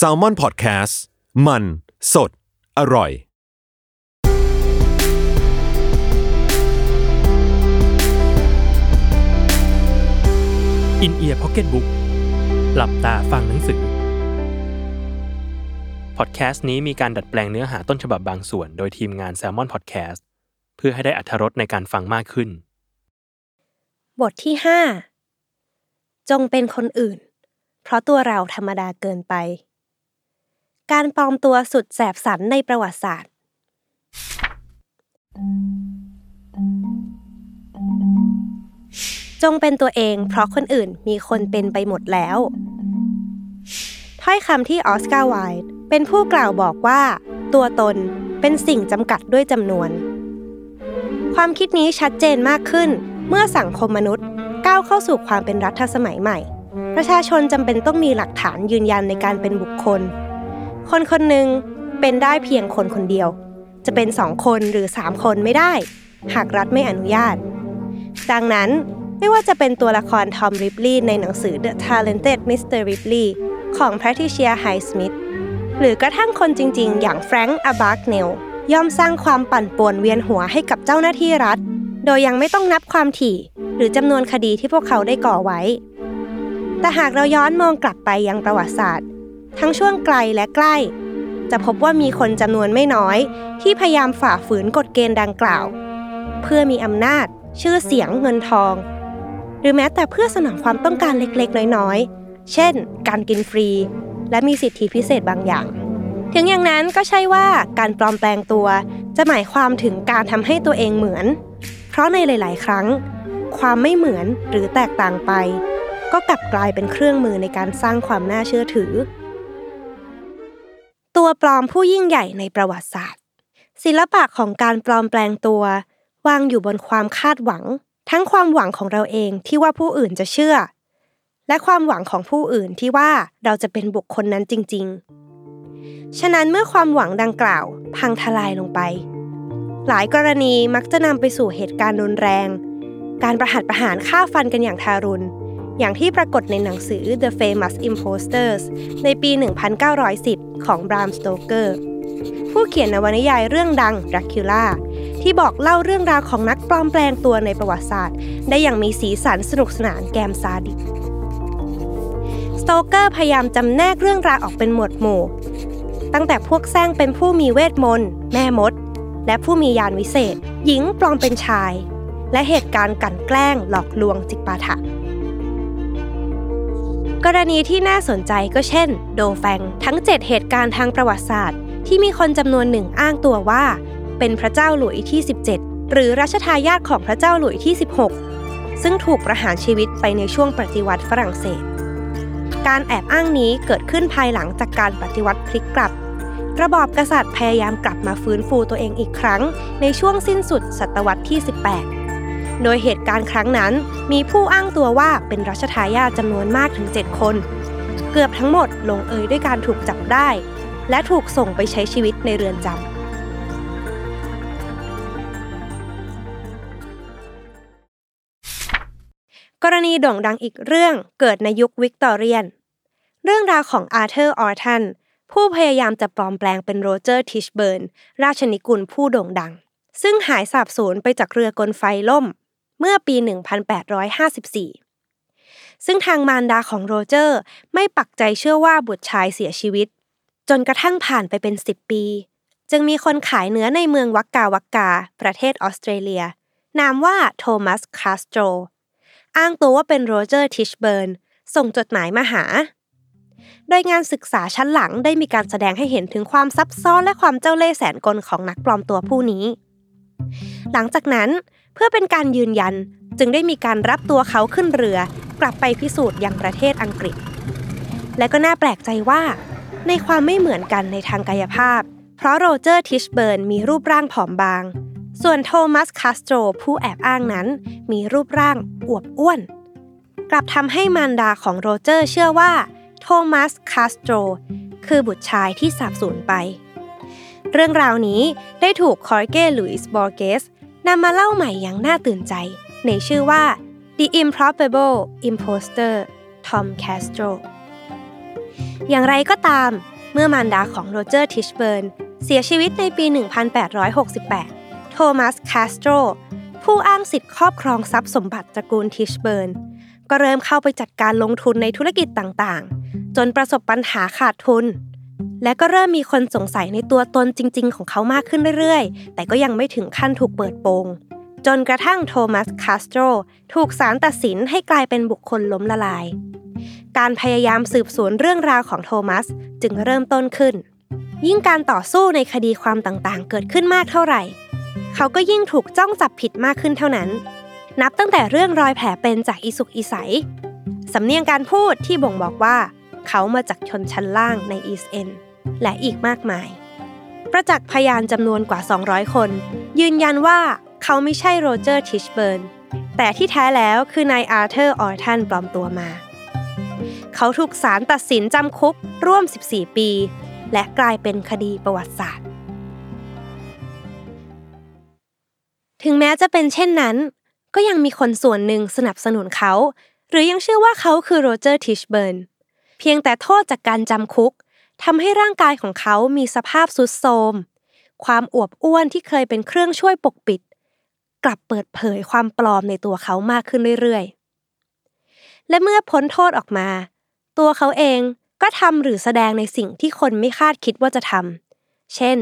S A L M O N PODCAST มัน สด อร่อย In-Ear Pocketbook หลับตาฟังหนังสือ พอดแคสต์นี้มีการดัดแปลงเนื้อหาต้นฉบับบางส่วนโดยทีมงาน Salmon Podcast เพื่อให้ได้อัธรสในการฟังมากขึ้น บทที่ 5 จงเป็นคนอื่น เพราะตัวเราธรรมดาเกินไป การปลอมตัวสุดแสบสันในประวัติศาสตร์ จงเป็นตัวเองเพราะคนอื่นมีคนเป็นไปหมดแล้ว ถ้อยคำที่ออสการ์ไวด์เป็นผู้กล่าวบอกว่า ตัวตนเป็นสิ่งจำกัดด้วยจำนวน ความคิดนี้ชัดเจนมากขึ้นเมื่อสังคมมนุษย์ก้าวเข้าสู่ความเป็นรัฐสมัยใหม่ ประชาชนจำเป็นต้องมีหลักฐานยืนยันในการเป็นบุคคล คนคนหนึ่งเป็นได้เพียงคนคนเดียว จะเป็นสองคนหรือสามคนไม่ได้ หากรัฐไม่อนุญาต ดังนั้นไม่ว่าจะเป็นตัวละครทอมริปลีย์ในหนังสือ The Talented Mr. Ripley ของ Patricia Highsmith หรือกระทั่งคนจริงๆ อย่างแฟรงค์อาบาร์กเนลย่อมสร้างความปั่นป่วนเวียนหัวให้กับเจ้าหน้าที่รัฐ โดยยังไม่ต้องนับความถี่ หรือจำนวนคดีที่พวกเขาได้ก่อไว้ แต่หากเราย้อนมองกลับไปยังประวัติศาสตร์ ทั้งช่วงไกลและใกล้ จะพบว่ามีคนจำนวนไม่น้อย ที่พยายามฝ่าฝืนกฎเกณฑ์ดังกล่าว เพื่อมีอำนาจ ชื่อเสียงเงินทอง หรือแม้แต่เพื่อสนองความต้องการเล็กๆ น้อยๆ เช่น การกินฟรี และมีสิทธิพิเศษบางอย่าง ถึงอย่างนั้นก็ใช่ว่าการปลอมแปลงตัว จะหมายความถึงการทำให้ตัวเองเหมือน เพราะในหลาย ๆ ครั้ง ความไม่เหมือนหรือแตกต่างไป ก็กลับกลายเป็นเครื่องมือในการสร้างความน่าเชื่อถือ ตัวปลอมผู้ยิ่งใหญ่ในประวัติศาสตร์ ศิลปะของการปลอมแปลงตัว วางอยู่บนความคาดหวัง ทั้งความหวังของเราเองที่ว่าผู้อื่นจะเชื่อ และความหวังของผู้อื่นที่ว่าเราจะเป็นบุคคลนั้นจริง ๆ ฉะนั้นเมื่อความหวังดังกล่าว พังทลายลงไป หลายกรณีมักจะนำไปสู่เหตุการณ์รุนแรงการประหัตประหารฆ่าฟันกันอย่างทารุณ อย่างที่ปรากฏในหนังสือ The Famous Imposters ในปี 1910 ของบรามสโตเกอร์ผู้เขียนนวนิยายเรื่องดัง Dracula ที่บอกเล่าเรื่องราวของนักปลอมแปลงตัวในประวัติศาสตร์ ได้อย่างมีสีสันสนุกสนานแกมซาดิสสโตเกอร์พยายามจำแนกเรื่องราวออกเป็นหมวดหมู่ ตั้งแต่พวกแซงเป็นผู้มีเวทมนต์ แม่มด และผู้มียานวิเศษ หญิงปลอมเป็นชาย และเหตุการณ์กลั่นแกล้งหลอกลวงจิปาถะ กรณีที่น่าสนใจก็เช่น โดแฟง ทั้ง 7 เหตุการณ์ทางประวัติศาสตร์ ที่มีคนจำนวนหนึ่งอ้างตัวว่า เป็นพระเจ้าหลุยที่ 17 หรือรัชทายาทของพระเจ้าหลุยที่ 16 ซึ่งถูกประหารชีวิตไปในช่วงปฏิวัติฝรั่งเศส การแอบอ้างนี้เกิดขึ้นภายหลังจากการปฏิวัติพลิกกลับระบอบกษัตริย์พยายามกลับมาฟื้นฟูตัวเองอีกครั้ง ในช่วงสิ้นสุดศตวรรษที่ 18 โดยเหตุการณ์ครั้งนั้นมีผู้อ้างตัวว่าเป็นรัชทายาทจำนวนมากถึง 7 คน เกือบทั้งหมดลงเอยด้วยการถูกจับได้ และถูกส่งไปใช้ชีวิตในเรือนจำกรณีโด่งดังอีกเรื่องเกิดในยุควิกตอเรียน เรื่องราวของอาร์เธอร์ออร์ทันผู้พยายามจะปลอมแปลงเป็นโรเจอร์ทิชเบิร์น ราชนิกุลผู้โด่งดัง ซึ่งหายสาบสูญไปจากเรือกลไฟล่ม เมื่อปี 1854 ซึ่งทางมารดาของโรเจอร์ไม่ปักใจเชื่อว่าบุตรชายเสียชีวิต จนกระทั่งผ่านไปเป็น 10 ปี จึงมีคนขายเนื้อในเมืองวักกาวักกา ประเทศออสเตรเลีย นามว่าโทมัสคาสโตรอ้างตัวว่าเป็นโรเจอร์ทิชเบิร์นส่งจดหมายมาหา โดยงานศึกษาชั้นหลังได้มีการแสดงให้เห็นถึงความซับซ้อนและความเจ้าเล่ห์แสนกลของนักปลอมตัวผู้นี้ หลังจากนั้น เพื่อเป็นการยืนยันจึงได้มีการรับตัวเขาขึ้นเรือกลับไปพิสูจน์ยังประเทศอังกฤษ และก็น่าแปลกใจว่า ในความไม่เหมือนกันในทางกายภาพ เพราะโรเจอร์ทิชเบิร์นมีรูปร่างผอมบาง ส่วนโทมัสคาสโตรผู้แอบอ้างนั้น มีรูปร่างอวบอ้วน กลับทำให้มารดาของโรเจอร์เชื่อว่าโทมัสคาสโตรคือบุตรชายที่สาบสูญไป เรื่องราวนี้ได้ถูกฮอร์เก้ลุยส์บอร์เกส นำมาเล่าใหม่อย่างน่าตื่นใจ ในชื่อว่า The Improbable Imposter Tom Castro อย่างไรก็ตาม เมื่อมารดาของโรเจอร์ทิชเบิร์นเสียชีวิตในปี 1868 โทมัสคาสโตรผู้อ้างสิทธิ์ครอบครองทรัพย์สมบัติตระกูลทิชเบิร์นก็เริ่มเข้าไปจัดการลงทุนในธุรกิจต่างๆ จนประสบปัญหาขาดทุน และก็เริ่มมีคนสงสัยในตัวตนจริง ๆ ของเขามากขึ้นเรื่อยๆ แต่ก็ยังไม่ถึงขั้นถูกเปิดโปง จนกระทั่งโทมัสคาสโตรถูกศาลตัดสินให้กลายเป็นบุคคลล้มละลาย การพยายามสืบสวนเรื่องราวของโทมัสจึงเริ่มต้นขึ้น ยิ่งการต่อสู้ในคดีความต่างๆ เกิดขึ้นมากเท่าไหร่ เขาก็ยิ่งถูกจ้องจับผิดมากขึ้นเท่านั้น นับตั้งแต่เรื่องรอยแผลเป็นจากอิสุกอิสัยสำเนียงการพูดที่บ่งบอกว่า เขามาจากชนชั้นล่างใน East End และอีกมากมาย ประจักษ์พยานจำนวนกว่า 200 คน ยืนยันว่าเขาไม่ใช่โรเจอร์ทิชเบิร์น แต่ที่แท้แล้วคือนายอาร์เธอร์ออร์ทันปลอมตัวมา เขาถูกศาลตัดสินจำคุกร่วม 14 ปี และกลายเป็นคดีประวัติศาสตร์ ถึงแม้จะเป็นเช่นนั้น ก็ยังมีคนส่วนหนึ่งสนับสนุนเขา หรือยังเชื่อว่าเขาคือโรเจอร์ทิชเบิร์น เพียงแต่โทษจากการจำคุกทำให้ร่างกายของเขามีสภาพสุดโทมความอวบอ้วนที่เคยเป็นเครื่องช่วยปกปิด กลับเปิดเผยความปลอมในตัวเขามากขึ้นเรื่อยๆ และเมื่อพ้นโทษออกมา ตัวเขาเองก็ทำหรือแสดงในสิ่งที่คนไม่คาดคิดว่าจะทำ เช่น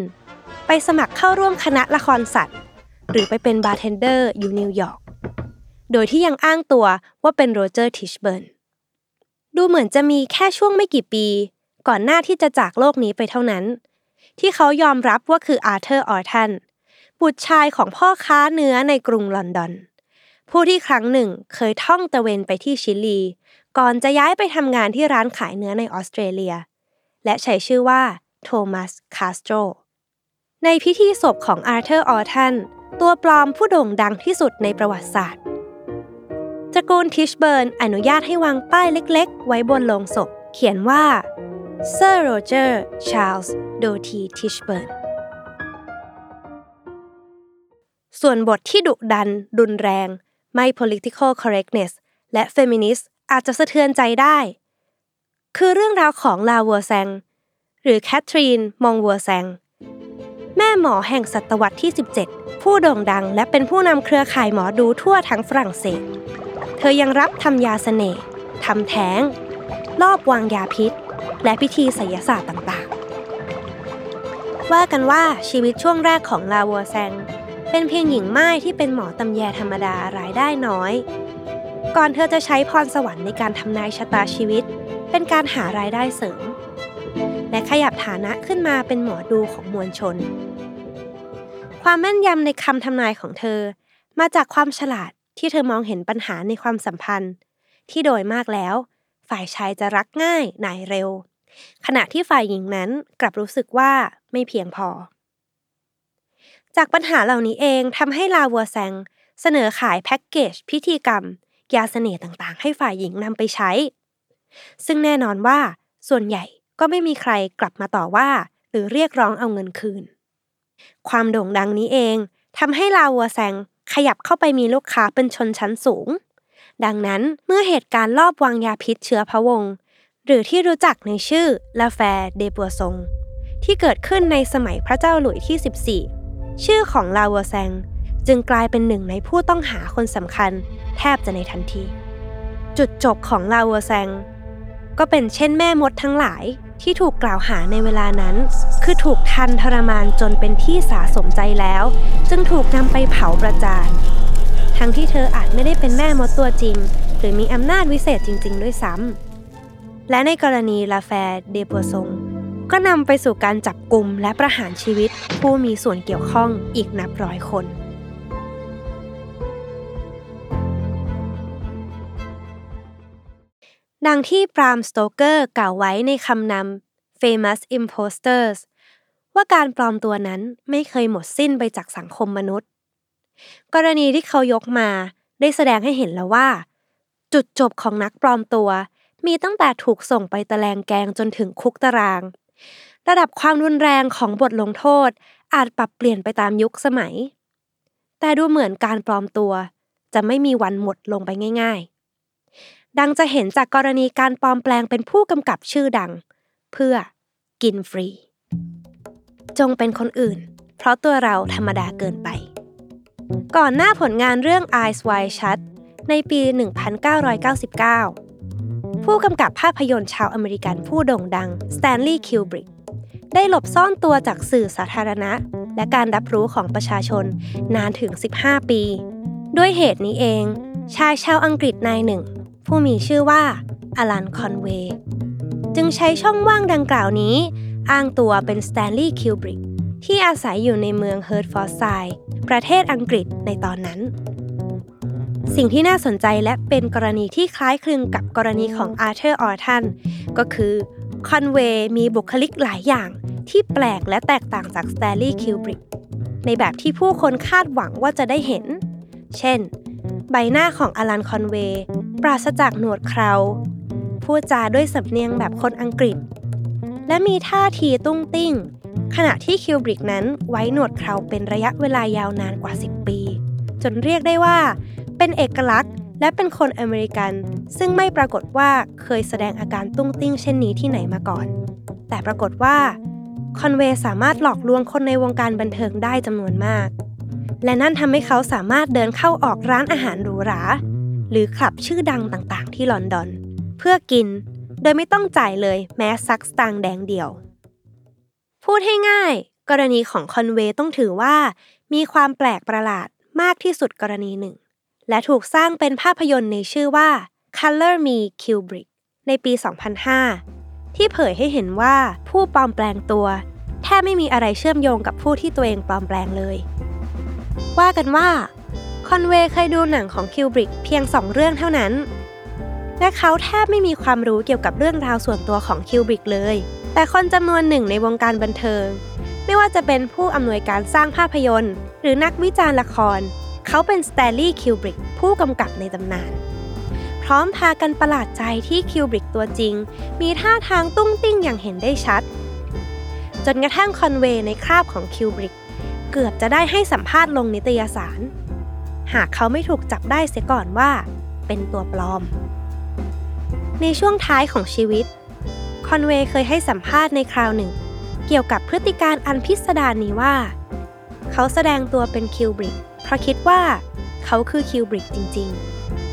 ไปสมัครเข้าร่วมคณะละครสัตว์ หรือไปเป็นบาร์เทนเดอร์อยู่นิวยอร์ก โดยที่ยังอ้างตัวว่าเป็นโรเจอร์ทิชเบิร์น ดูเหมือนจะมีแค่ช่วงไม่กี่ปี ก่อนหน้าที่จะจากโลกนี้ไปเท่านั้น ที่เขายอมรับว่าคืออาร์เธอร์ออร์ทันบุตรชายของพ่อค้าเนื้อในกรุงลอนดอน ผู้ที่ครั้งหนึ่งเคยท่องตะเวนไปที่ชิลี ก่อนจะย้ายไปทำงานที่ร้านขายเนื้อในออสเตรเลีย และใช้ชื่อว่าโทมัสคาสโตรในพิธีศพของอาร์เธอร์ออร์ทันตัวปลอมผู้โด่งดังที่สุดในประวัติศาสตร์ ตระกูลทิชเบิร์นอนุญาตให้วางป้ายเล็กๆ ไว้บนโลงศพ เขียนว่า Sir Roger Charles Doughty Tichborne ส่วนบทที่ดุดัน รุนแรง ไม่ political correctness และ feminist อาจจะสะเทือนใจได้ คือเรื่องราวของลาวัวแซง หรือแคทรีน มองวัวแซง แม่หมอแห่งศตวรรษที่ 17 ผู้โด่งดังและเป็นผู้นำเครือข่ายหมอดูทั่วทั้งฝรั่งเศส เธอยังรับทำยาเสน่ห์ทำแท้งลอบวางยาพิษ และพิธีไสยศาสตร์ต่างๆ ว่ากันว่าชีวิตช่วงแรกของลาวัวแซง เป็นเพียงหญิงไม้ที่เป็นหมอตำแยธรรมดารายได้น้อย ก่อนเธอจะใช้พรสวรรค์ในการทำนายชะตาชีวิต เป็นการหารายได้เสริม และขยับฐานะขึ้นมาเป็นหมอดูของมวลชน ความแม่นยำในคำทำนายของเธอมาจากความฉลาด ที่เธอมองเห็นปัญหาในความสัมพันธ์ ที่โดยมากแล้ว ฝ่ายชายจะรักง่ายนายเร็ว ขณะที่ฝ่ายหญิงนั้นกลับรู้สึกว่าไม่เพียงพอ จากปัญหาเหล่านี้เองทำให้ลาวัวแซงเสนอขายแพ็กเกจพิธีกรรม ยาเสน่ห์ต่างๆ ให้ฝ่ายหญิงนำไปใช้ ซึ่งแน่นอนว่า ส่วนใหญ่ก็ไม่มีใครกลับมาต่อว่า หรือเรียกร้องเอาเงินคืน ความโด่งดังนี้เองทำให้ลาวัวแซง ขยับเข้าไปมีลูกค้าเป็นชนชั้นสูง ดังนั้นเมื่อเหตุการณ์ลอบวางยาพิษเชื้อพระวงศ์หรือที่รู้จักในชื่อลาแฟเดปัวซงที่เกิดขึ้นในสมัยพระเจ้าหลุยที่ 14 ชื่อของลาวัวแซงจึงกลายเป็นหนึ่งในผู้ต้องหาคนสำคัญ แทบจะในทันที จุดจบของลาวัวแซงก็เป็นเช่นแม่มดทั้งหลายที่ถูกกล่าวหาในเวลานั้น คือถูกทันทรมานจนเป็นที่สาสมใจแล้ว จึงถูกนำไปเผาประจาน ทั้งที่เธออาจไม่ได้เป็นแม่มดตัวจริง หรือมีอำนาจวิเศษจริง ๆ ด้วยซ้ำและในกรณีลาแฟเดปัวซงก็นำไปสู่การจับกลุ่มและประหารชีวิต ผู้มีส่วนเกี่ยวข้องอีกนับร้อยคนในดังที่ปรามสโตเกอร์กล่าวไว้ในคำนำ famous imposters ว่าการปลอมตัวนั้นไม่เคยหมดสิ้นไปจากสังคมมนุษย์ กรณีที่เขายกมาได้แสดงให้เห็นแล้วว่า จุดจบของนักปลอมตัว มีตั้งแต่ถูกส่งไปตะแลงแกงจนถึงคุกตาราง ระดับความรุนแรงของบทลงโทษอาจปรับเปลี่ยนไปตามยุคสมัย แต่ดูเหมือนการปลอมตัว จะไม่มีวันหมดลงไปง่าย ๆ ดังจะเห็นจากกรณีการปลอมแปลงเป็นผู้กำกับชื่อดัง เพื่อกินฟรี จงเป็นคนอื่น เพราะตัวเราธรรมดาเกินไป ก่อนหน้าผลงานเรื่อง Eyes Wide Shut ในปี 1999 ผู้กำกับภาพยนตร์ชาวอเมริกันผู้โด่งดังสแตนลีย์คิวบริกได้หลบซ่อนตัวจากสื่อสาธารณะ และการรับรู้ของประชาชนนานถึง 15 ปี ด้วยเหตุนี้เอง ชายชาวอังกฤษนายหนึ่ง ผู้มีชื่อว่าอลันคอนเวย์จึงใช้ช่องว่างดังกล่าวนี้ อ้างตัวเป็นสแตนลีย์คิวบริกที่อาศัยอยู่ในเมืองเฮิร์ตฟอร์ดเชียร์ประเทศอังกฤษในตอนนั้น สิ่งที่น่าสนใจและเป็นกรณีที่คล้ายคลึงกับกรณีของอาร์เธอร์ออร์ทันก็คือคอนเวย์มีบุคลิกหลายอย่างที่แปลกและแตกต่างจากสแตนลีย์คิวบริกในแบบที่ผู้คนคาดหวังว่าจะได้เห็น เช่น ใบหน้าของอลันคอนเวย์ปราศจากหนวดเคราพูดจาด้วยสำเนียงแบบคนอังกฤษ และมีท่าทีตุ้งติ้ง ขณะที่คิวบริกนั้นไว้หนวดเคราเป็นระยะเวลายาวนานกว่า 10 ปี จนเรียกได้ว่า เป็นเอกลักษณ์และเป็นคนอเมริกัน ซึ่งไม่ปรากฏว่าเคยแสดงอาการตุ้งติ้งเช่นนี้ที่ไหนมาก่อน แต่ปรากฏว่าคอนเวย์สามารถหลอกลวงคนในวงการบันเทิงได้จำนวนมาก และนั่นทำให้เขาสามารถเดินเข้าออกร้านอาหารหรูหรา หรือคลับชื่อดังต่างๆ ที่ลอนดอน เพื่อกิน โดยไม่ต้องจ่ายเลยแม้ซักสตางค์แดงเดียว พูดให้ง่าย กรณีของคอนเวย์ต้องถือว่า มีความแปลกประหลาดมากที่สุดกรณีหนึ่ง และถูกสร้างเป็นภาพยนตร์ในชื่อว่า Color Me Kubrick ในปี 2005 ที่เผยให้เห็นว่าผู้ปลอมแปลงตัว แทบไม่มีอะไรเชื่อมโยงกับผู้ที่ตัวเองปลอมแปลงเลย ว่ากันว่าคอนเวย์เคยดูหนังของคิวบริกเพียงสองเรื่องเท่านั้น และเขาแทบไม่มีความรู้เกี่ยวกับเรื่องราวส่วนตัวของคิวบริกเลย แต่คนจำนวนหนึ่งในวงการบันเทิง ไม่ว่าจะเป็นผู้อำนวยการสร้างภาพยนตร์ หรือนักวิจารณ์ละคร เขาเป็นสแตลลี่คิวบริกผู้กำกับในตำนาน พร้อมพากันประหลาดใจที่คิวบริกตัวจริง มีท่าทางตุ้งติ้งอย่างเห็นได้ชัด จนกระทั่งคอนเวย์ในคราบของคิวบริกเกือบจะได้ให้สัมภาษณ์ลงนิตยสาร หากเขาไม่ถูกจับได้เสียก่อนว่า เป็นตัวปลอม ในช่วงท้ายของชีวิต คอนเวย์เคยให้สัมภาษณ์ในคราวหนึ่ง เกี่ยวกับพฤติการอันพิสดารนี้ว่า เขาแสดงตัวเป็นคิวบริกเพราะคิดว่า เขาคือคิวบริกจริง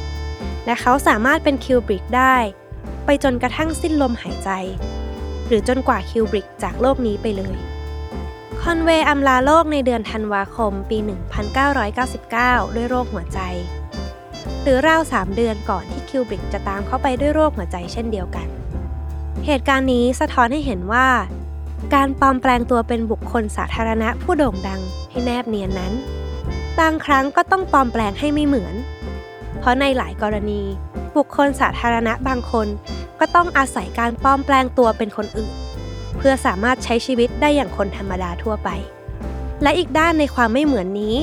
ๆ และเขาสามารถเป็นคิวบริกได้ ไปจนกระทั่งสิ้นลมหายใจ หรือจนกว่าคิวบริกจากโลกนี้ไปเลย คอนเวย์อำลาโลกในเดือนธันวาคมปี 1999 ด้วยโรคหัวใจ หรือราว3เดือนก่อนที่ คิวบริกจะตามเข้าไปด้วยโรคหัวใจเช่นเดียวกัน เหตุการณ์นี้สะท้อนให้เห็นว่า การปลอมแปลงตัวเป็นบุคคลสาธารณะผู้โด่งดังให้แนบเนียนนั้น บางครั้งก็ต้องปลอมแปลงให้ไม่เหมือน เพราะในหลายกรณี บุคคลสาธารณะบางคน ก็ต้องอาศัยการปลอมแปลงตัวเป็นคนอื่น เพื่อสามารถใช้ชีวิตได้อย่างคนธรรมดาทั่วไป และอีกด้านในความไม่เหมือนนี้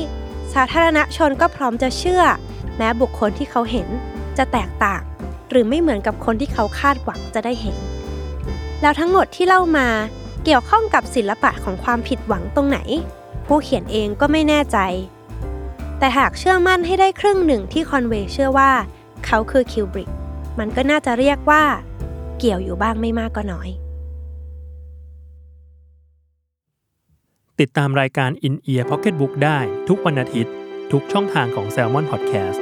สาธารณชนก็พร้อมจะเชื่อ แม้บุคคลที่เขาเห็น จะแตกต่าง หรือไม่เหมือนกับคนที่เขาคาดหวังจะได้เห็น แล้วทั้งหมดที่เล่ามาเกี่ยวข้องกับศิลปะของความผิดหวังตรงไหน ผู้เขียนเองก็ไม่แน่ใจ แต่หากเชื่อมั่นให้ได้ครึ่งหนึ่งที่คอนเวย์เชื่อว่า เขาคือคิวบริกมันก็น่าจะเรียกว่า เกี่ยวอยู่บ้างไม่มากก็น้อย ติดตามรายการ In Ear Pocket Book ได้ทุกวันอาทิตย์ ทุกช่องทางของ Salmon Podcast